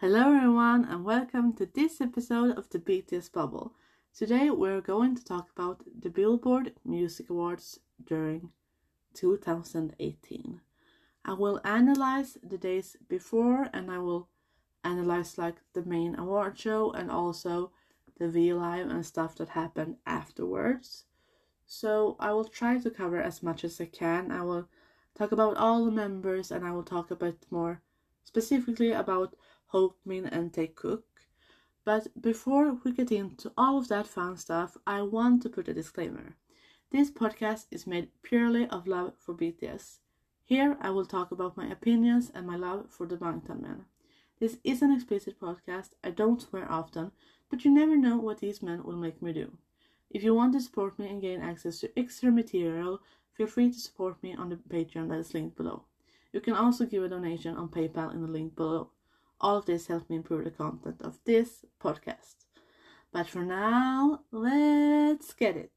Hello, everyone, and welcome to this episode of the BTS Bubble. Today, we're going to talk about the Billboard Music Awards during 2018. I will analyze the days before and I will analyze like the main award show and also the V Live and stuff that happened afterwards. So, I will try to cover as much as I can. I will talk about all the members and I will talk a bit more specifically about Hopemin and Take Taekook. But before we get into all of that fun stuff, I want to put a disclaimer. This podcast is made purely of love for BTS. Here I will talk about my opinions and my love for the Bangtan men. This is an explicit podcast, I don't swear often, but you never know what these men will make me do. If you want to support me and gain access to extra material, feel free to support me on the Patreon that is linked below. You can also give a donation on PayPal in the link below. All of this helped me improve the content of this podcast. But for now, let's get it.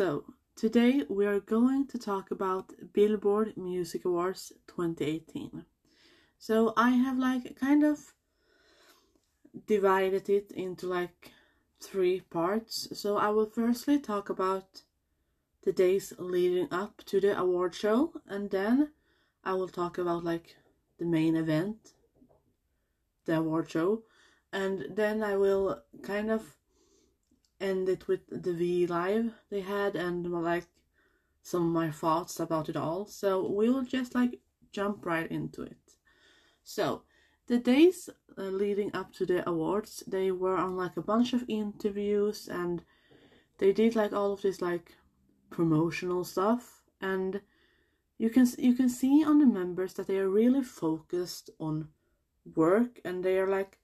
So, today we are going to talk about Billboard Music Awards 2018. So, I have like kind of divided it into like three parts. So, I will firstly talk about the days leading up to the award show, and then I will talk about like the main event, the award show, and then I will kind of end it with the V Live they had and like some of my thoughts about it all. So we'll just like jump right into it. So the days uh, leading up to the awards, they were on like a bunch of interviews and they did like all of this like promotional stuff and you can you can see on the members that they are really focused on work and they are like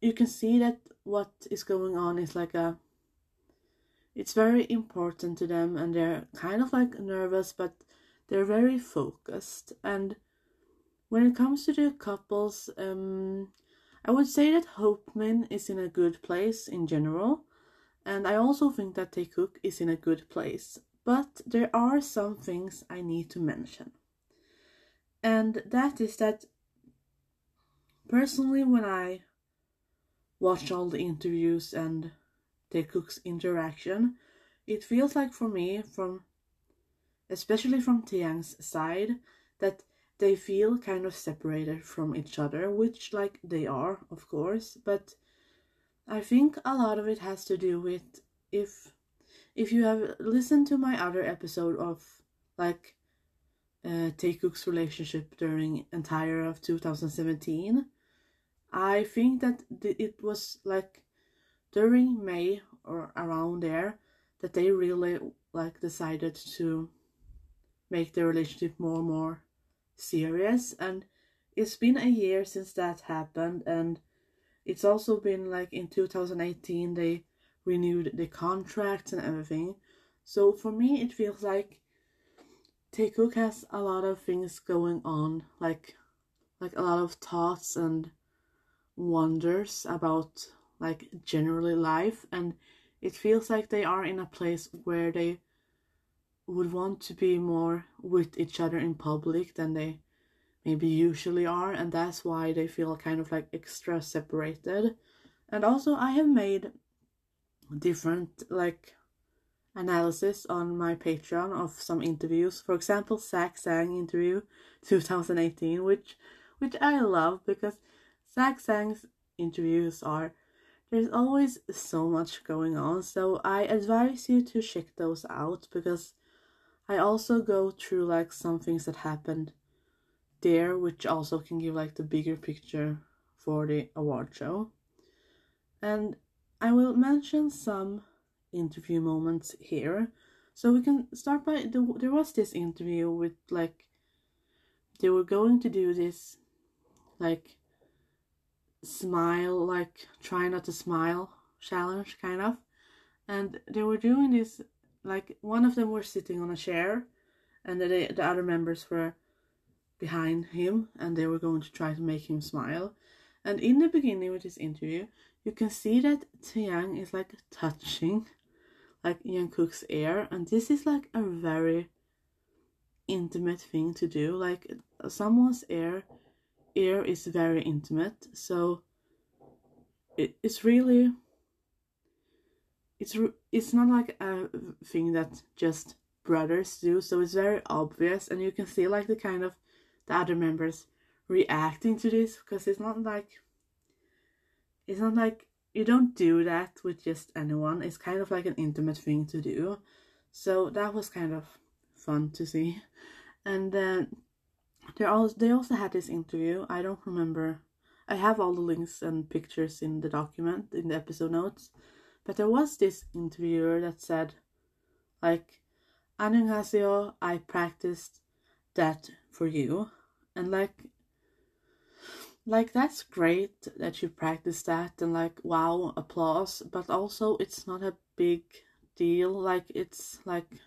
you can see that what is going on is like a it's very important to them and they're kind of like nervous but they're very focused. And when it comes to the couples um i would say that hopemin is in a good place in general. And i also think that taekook is in a good place but there are some things i need to mention. And that is that personally when i watch all the interviews and Taekook's interaction, it feels like for me, from especially from Taehyung's side, that they feel kind of separated from each other, which like they are, of course, but I think a lot of it has to do with if if you have listened to my other episode of like uh, Taekook's relationship during entire of 2017 I think that it was like during May or around there that they really like decided to make their relationship more and more serious. And it's been a year since that happened and it's also been like in 2018 they renewed the contracts and everything. So for me it feels like Taekook has a lot of things going on like like a lot of thoughts and wonders about like generally life and it feels like they are in a place where they would want to be more with each other in public than they maybe usually are and that's why they feel kind of like extra separated. And also i have made different like analysis on my patreon of some interviews. For example Zach Sang interview 2018 which which i love because Zach Sang's interviews are there's always so much going on, so I advise you to check those out because I also go through like some things that happened there, which also can give like the bigger picture for the award show. And I will mention some interview moments here. So we can start by the, there was this interview with like they were going to do this like smile, like try not to smile challenge kind of. And they were doing this like one of them were sitting on a chair and the, the other members were behind him and they were going to try to make him smile. And in the beginning of this interview you can see that Taehyung is like touching like Jungkook's ear. And this is like a very intimate thing to do. Like someone's ear ear is very intimate so it, it's really it's it's not like a thing that just brothers do so it's very obvious and you can see like the kind of the other members reacting to this because it's not like it's not like you don't do that with just anyone it's kind of like an intimate thing to do. So that was kind of fun to see. And then they also they also had this interview. I don't remember. I have all the links and pictures in the document in the episode notes. But there was this interviewer that said, like, Annyeonghaseyo, I practiced that for you. And like, like that's great that you practice that and like wow applause. But also it's not a big deal. Like it's like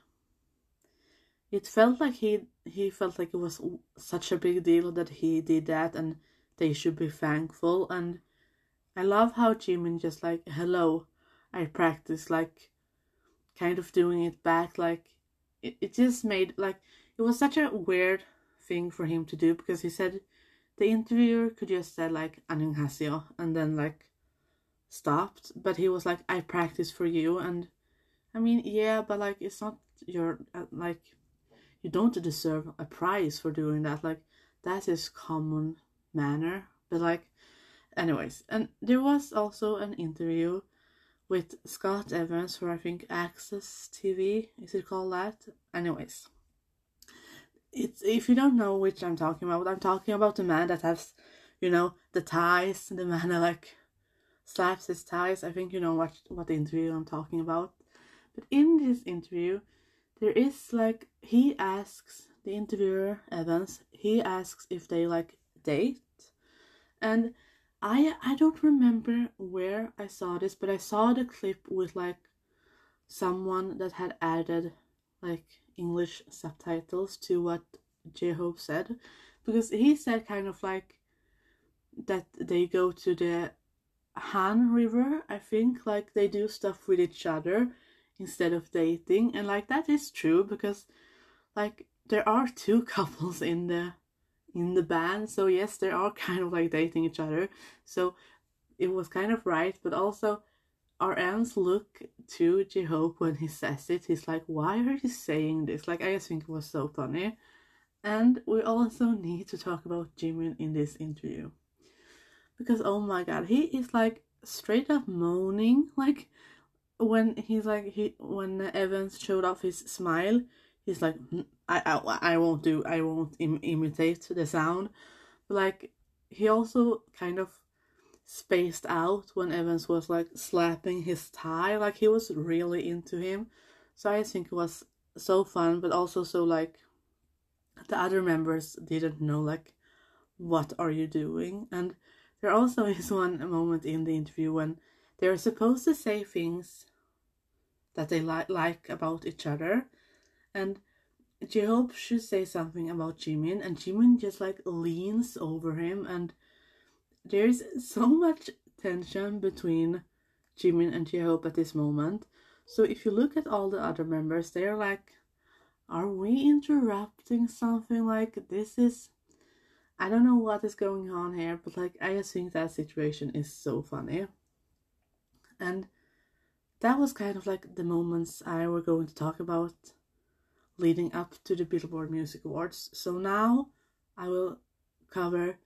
it felt like he he felt like it was such a big deal that he did that and they should be thankful and i love how jimin just like hello I practiced like kind of doing it back like it, it just made like it was such a weird thing for him to do because he said the interviewer could just say like 안녕하세요 and then like stopped but he was like I practice for you and I mean yeah but like it's not your uh, like you don't deserve a prize for doing that like that is common manner but like anyways and there was also an interview with Scott Evans for I think Access TV. Is it called that? Anyways, it's if you don't know which I'm talking about, I'm talking about the man that has, you know, the ties. The man that like slaps his ties. I think you know what what interview I'm talking about. But in this interview, there is like he asks the interviewer Evans. He asks if they like date, and I I don't remember where I saw this, but I saw the clip with like someone that had added like English subtitles to what J Hope said. Because he said kind of like that they go to the Han River, I think, like they do stuff with each other instead of dating, and like that is true because like there are two couples in the in the band. So yes, they are kind of like dating each other. So it was kind of right, but also RM's look to J-Hope when he says it. He's like, why are you saying this? Like, I just think it was so funny. And we also need to talk about Jimin in this interview. Because, oh my god, he is like straight up moaning. Like, when he's like, he when Evans showed off his smile, he's like, mm, I, I, I won't do, I won't Im- imitate the sound. But like, he also kind of spaced out when Evans was like slapping his tie. Like, he was really into him. So I think it was so fun, but also so like, the other members didn't know, like, what are you doing? And there also is one moment in the interview when they're supposed to say things that they like like about each other and J-Hope should say something about Jimin, and Jimin just like leans over him, and there's so much tension between Jimin and J-Hope at this moment. So if you look at all the other members, they're like, "Are we interrupting something? Like this is." I don't know what is going on here, but like I just think that situation is so funny. And that was kind of like the moments I were going to talk about leading up to the Billboard Music Awards. So now I will cover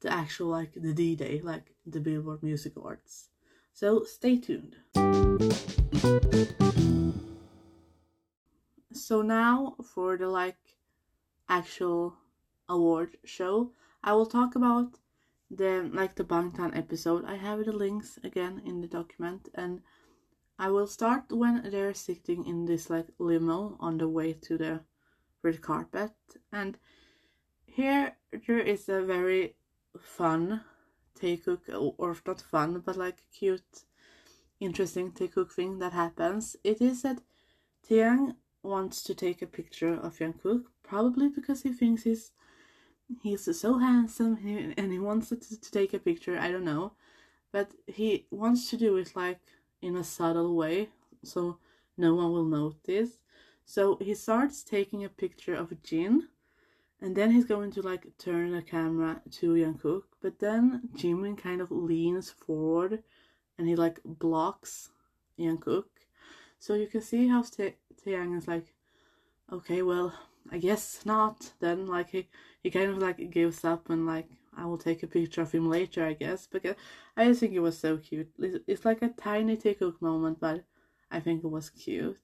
the actual like the D-Day, like the Billboard Music Awards. So stay tuned. So now for the like actual award show, I will talk about the like the Bangtan episode. I have the links again in the document and I will start when they're sitting in this like limo on the way to the red carpet and here there is a very fun Taekook or not fun but like cute interesting Taekook thing that happens. It is that Taehyung wants to take a picture of Jungkook, probably because he thinks he's he's so handsome and he wants to, to take a picture. I don't know, but he wants to do it like in a subtle way, so no one will notice. So he starts taking a picture of Jin, and then he's going to like turn the camera to Jungkook, but then Jimin kind of leans forward, and he like blocks Jungkook. So you can see how Taehyung is like, okay, well, I guess not. Then like he he kind of like gives up and like I will take a picture of him later, I guess. Because uh, I just think it was so cute. It's like a tiny Taekook moment, but I think it was cute.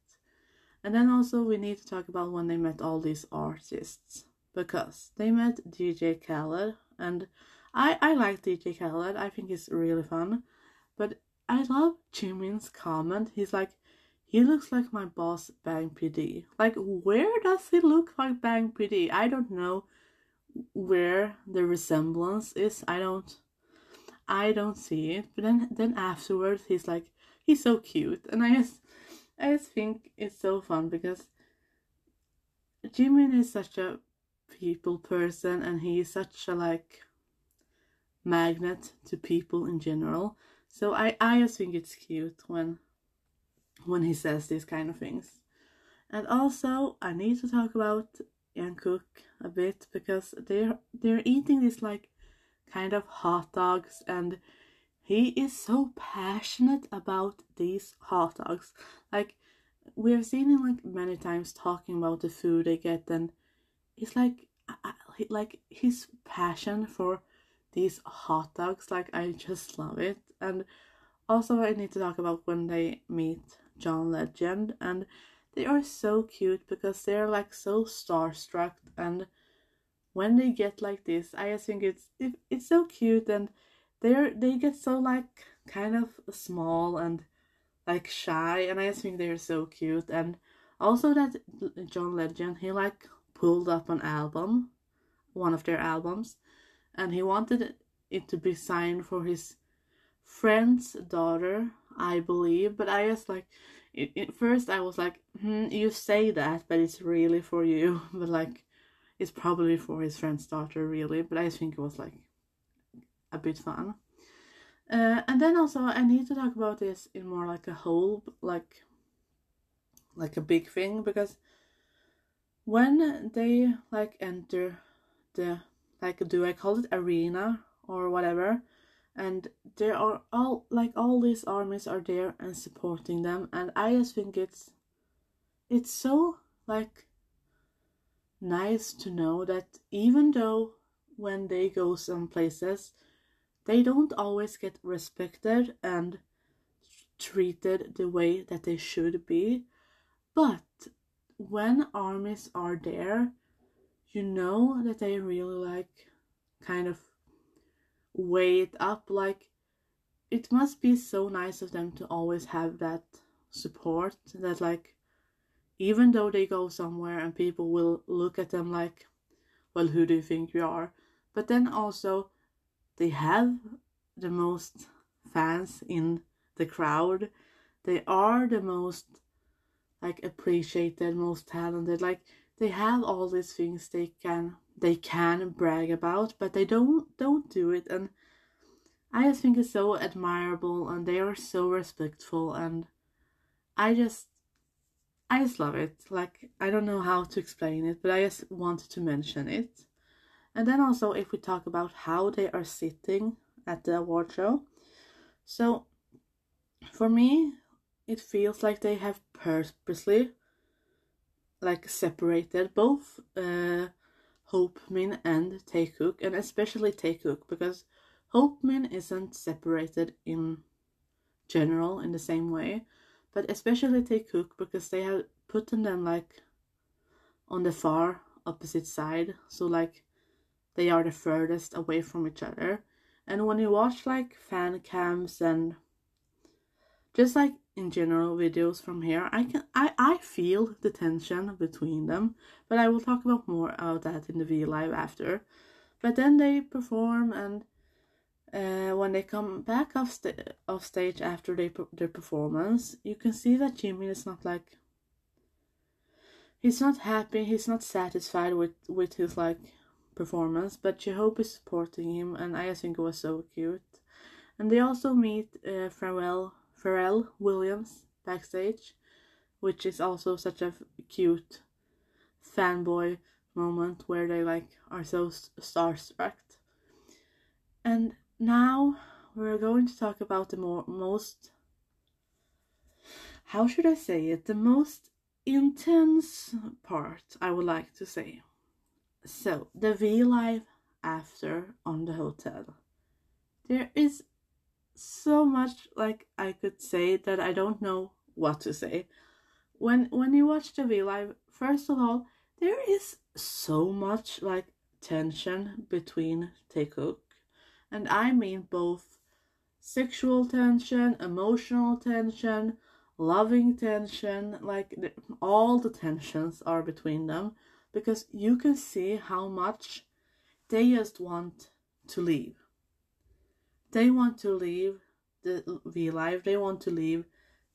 And then also we need to talk about when they met all these artists because they met DJ Khaled and I I like DJ Khaled. I think he's really fun, but I love Jimin's comment. He's like, he looks like my boss Bang PD. Like, where does he look like Bang PD? I don't know where the resemblance is. I don't, I don't see it. But then, then afterwards, he's like, he's so cute, and I just, I just think it's so fun because Jimin is such a people person, and he is such a like magnet to people in general. So I, I just think it's cute when when he says these kind of things. And also, I need to talk about Jungkook a bit because they're they're eating this like kind of hot dogs and he is so passionate about these hot dogs. Like we have seen him like many times talking about the food they get and it's like like his passion for these hot dogs like I just love it and also I need to talk about when they meet John Legend, and they are so cute because they're like so starstruck. And when they get like this, I just think it's it, it's so cute, and they're they get so like kind of small and like shy, and I just think they're so cute. And also that John Legend, he like pulled up an album, one of their albums, and he wanted it to be signed for his friend's daughter I believe. But I just like, at first I was like, hmm, you say that, but it's really for you. But like, it's probably for his friend's daughter, really. But I think it was like a bit fun. Uh, and then also I need to talk about this in more like a whole, like, like a big thing because when they like enter the like do I call it arena or whatever and there are all like all these armies are there and supporting them and i just think it's it's so like nice to know that even though when they go some places they don't always get respected and treated the way that they should be. But when armies are there you know that they really like kind of weigh it up like it must be so nice of them to always have that support that like even though they go somewhere and people will look at them like well who do you think you are? But then also they have the most fans in the crowd. They are the most like appreciated most talented like they have all these things they can they can brag about, but they don't don't do it and I just think it's so admirable and they are so respectful and I just I just love it. Like I don't know how to explain it, but I just wanted to mention it. And then also if we talk about how they are sitting at the award show. So for me it feels like they have purposely like separated both uh Hope Min and Taekook, and especially Taekook, because Hope Min isn't separated in general in the same way, but especially Taekook because they have put them like on the far opposite side, so like they are the furthest away from each other. And when you watch like fan cams and just like in general videos from here i can i i feel the tension between them but i will talk about more about that in the v live after but then they perform and uh, when they come back off, sta- off stage after they, their performance, you can see that Jimin is not like he's not happy, he's not satisfied with with his like performance, but J-Hope is supporting him, and I think it was so cute. And they also meet uh, Pharrell Pharrell Williams backstage, which is also such a cute fanboy moment where they like are so starstruck. And now we're going to talk about the more most how should I say it? The most intense part, I would like to say. So, the V Live after on the hotel. There is so much like I could say that I don't know what to say. When when you watch the V Live, first of all, there is so much like tension between Taekook and I mean both sexual tension, emotional tension, loving tension, like all the tensions are between them because you can see how much they just want to leave. They want to leave the V Live, they want to leave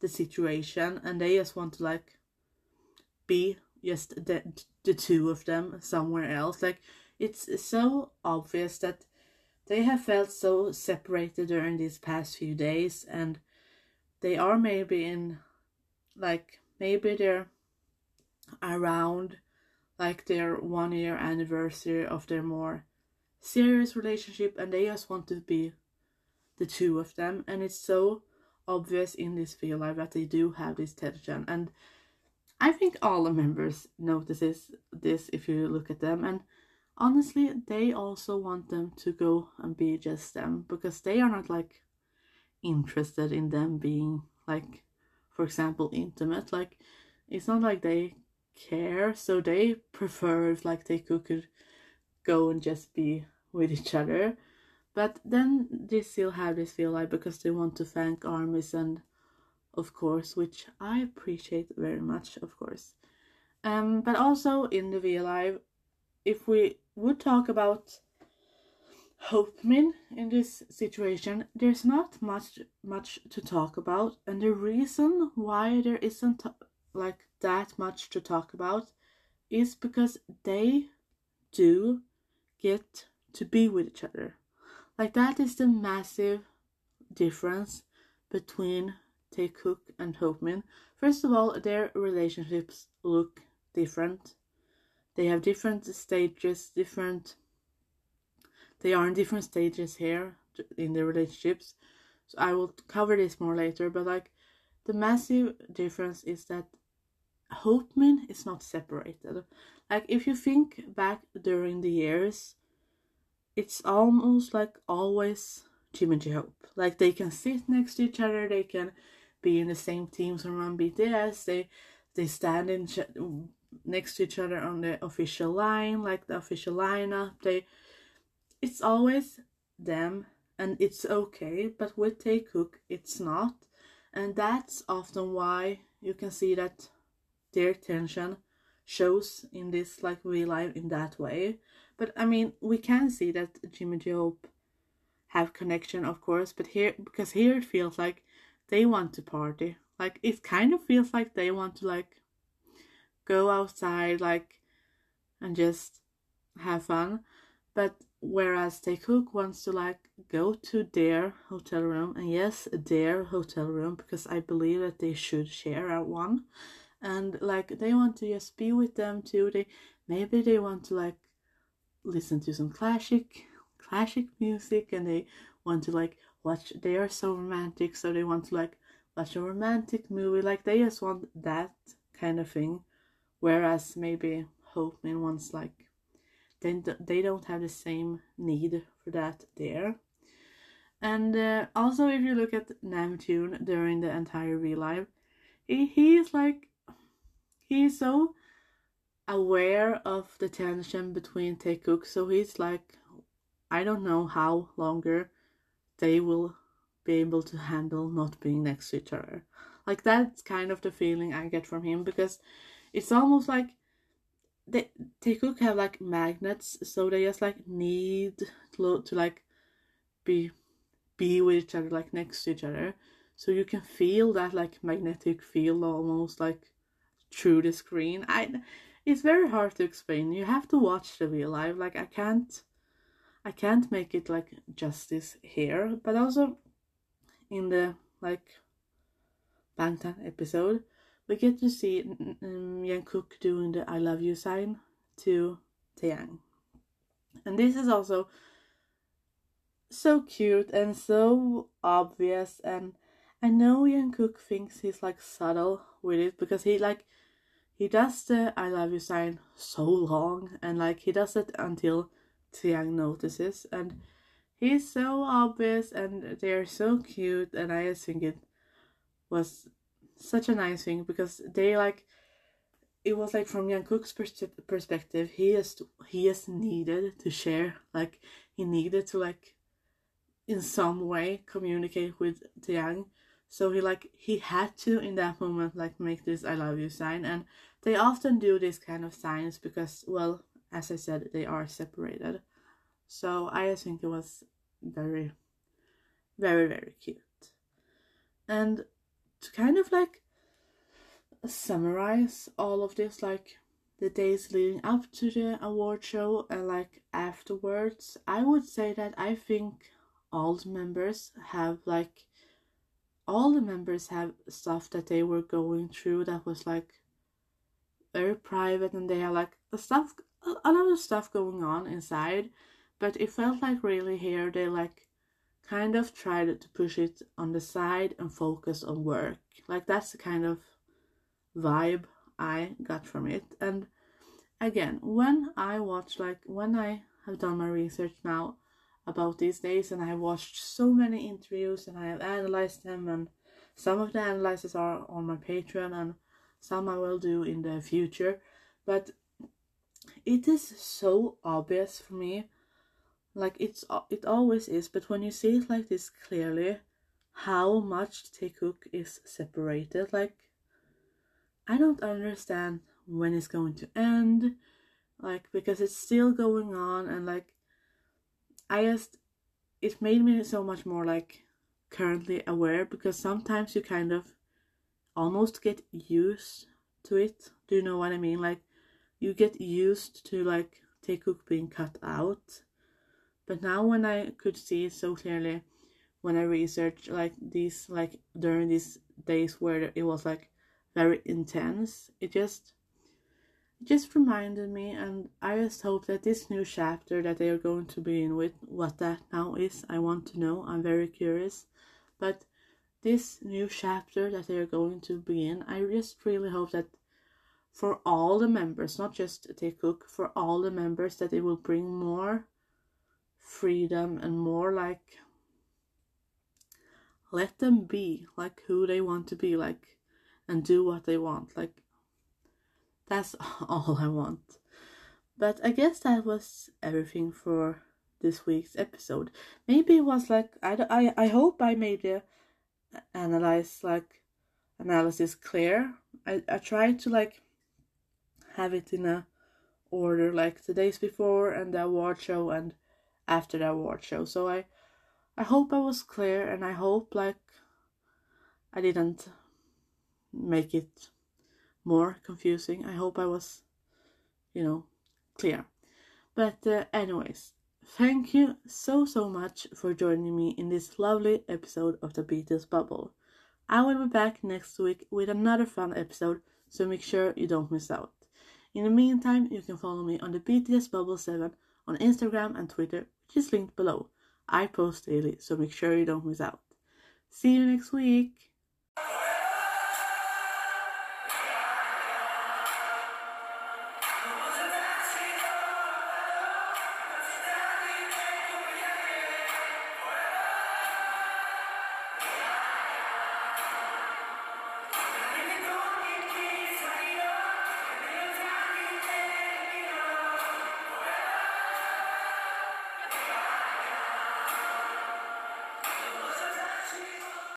the situation, and they just want to like be just the, the two of them somewhere else. Like it's so obvious that they have felt so separated during these past few days, and they are maybe in, like, maybe they're around like their one year anniversary of their more serious relationship, and they just want to be the two of them, and it's so obvious in this V Live that they do have this tension and I think all the members notices this if you look at them and honestly, they also want them to go and be just them because they are not like interested in them being like, for example, intimate. Like, it's not like they care, so they prefer if like they could go and just be with each other. But then they still have this feel like because they want to thank armies and of course, which I appreciate very much, of course. Um, but also in the V if we would talk about Hopemin in this situation, there's not much much to talk about, and the reason why there isn't like that much to talk about is because they do get to be with each other. Like that is the massive difference between Taekook and Hopemin. First of all, their relationships look different they have different stages, different. They are in different stages here in their relationships. So I will cover this more later, but like the massive difference is that Hopemin is not separated. Like if you think back during the years, it's almost like always Jim and J-Hope. Like they can sit next to each other, they can be in the same teams around BTS. They they stand in next to each other on the official line, like the official lineup. They, it's always them, and it's okay. But with Taekook, it's not, and that's often why you can see that their tension shows in this like V Live in that way. But I mean, we can see that Jimin J-Hope have connection, of course. But here, because here it feels like they want to party. Like it kind of feels like they want to like go outside like and just have fun. But whereas Taekook wants to like go to their hotel room and yes, their hotel room because I believe that they should share one. And like they want to just be with them too. They maybe they want to like listen to some classic classic music and they want to like watch they are so romantic so they want to like watch a romantic movie like they just want that kind of thing whereas maybe Hopemin wants like they they don't have the same need for that there. And uh, also, if you look at Namjoon during the entire V Live, he he's like he's so aware of the tension between Taekook, so he's like, I don't know how longer they will be able to handle not being next to each other. Like that's kind of the feeling I get from him because it's almost like they could have like magnets, so they just like need to, to like be be with each other, like next to each other. So you can feel that like magnetic field almost like through the screen. I it's very hard to explain. You have to watch the V Live. Like I can't I can't make it like justice here, but also in the like Bangtan episode, we get to see um, Jungkook doing the I love you sign to Taehyung. And this is also so cute and so obvious and I know Jungkook thinks he's like subtle with it because he like he does the I love you sign so long and like he does it until Taehyung notices and he's so obvious and they're so cute and I just think it was such a nice thing because they like it was like from Jungkook's pers- perspective he is he is needed to share like he needed to like in some way communicate with Taehyung so he like he had to in that moment like make this I love you sign and they often do this kind of signs because well as I said they are separated. So I think it was very very very cute. And to kind of like summarize all of this like the days leading up to the award show and like afterwards i would say that i think all the members have like all the members have stuff that they were going through that was like very private and they have like the stuff a lot of stuff going on inside but it felt like really here they like kind of tried to push it on the side and focus on work. Like that's the kind of vibe I got from it. And again, when I watch, like when I have done my research now about these days and I watched so many interviews and I have analyzed them and some of the analyses are on my Patreon and some I will do in the future. But it is so obvious for me like it's it always is but when you see it like this clearly how much Taekook is separated like I don't understand when it's going to end like because it's still going on and like I just it made me so much more like currently aware because sometimes you kind of almost get used to it. Do you know what I mean? Like you get used to like Taekook being cut out. But now when I could see it so clearly, when I researched like these, like during these days where it was like very intense, it just, it just reminded me, and I just hope that this new chapter that they are going to begin with, what that now is, I want to know. I'm very curious, but this new chapter that they are going to begin, I just really hope that for all the members, not just Taekook, for all the members, that it will bring more freedom and more like let them be like who they want to be like and do what they want like that's all i want. But i guess that was everything for this week's episode. Maybe it was like i i, I hope i made the analyze like analysis clear i i tried to like have it in a order like the days before and the award show and after the award show. So I I hope I was clear and I hope like I didn't make it more confusing. I hope I was you know clear. But uh, anyways, thank you so so much for joining me in this lovely episode of the BTS Bubble. I will be back next week with another fun episode, so make sure you don't miss out. In the meantime, you can follow me on the BTS Bubble 7 on Instagram and Twitter which is linked below. I post daily, so make sure you don't miss out. See you next week!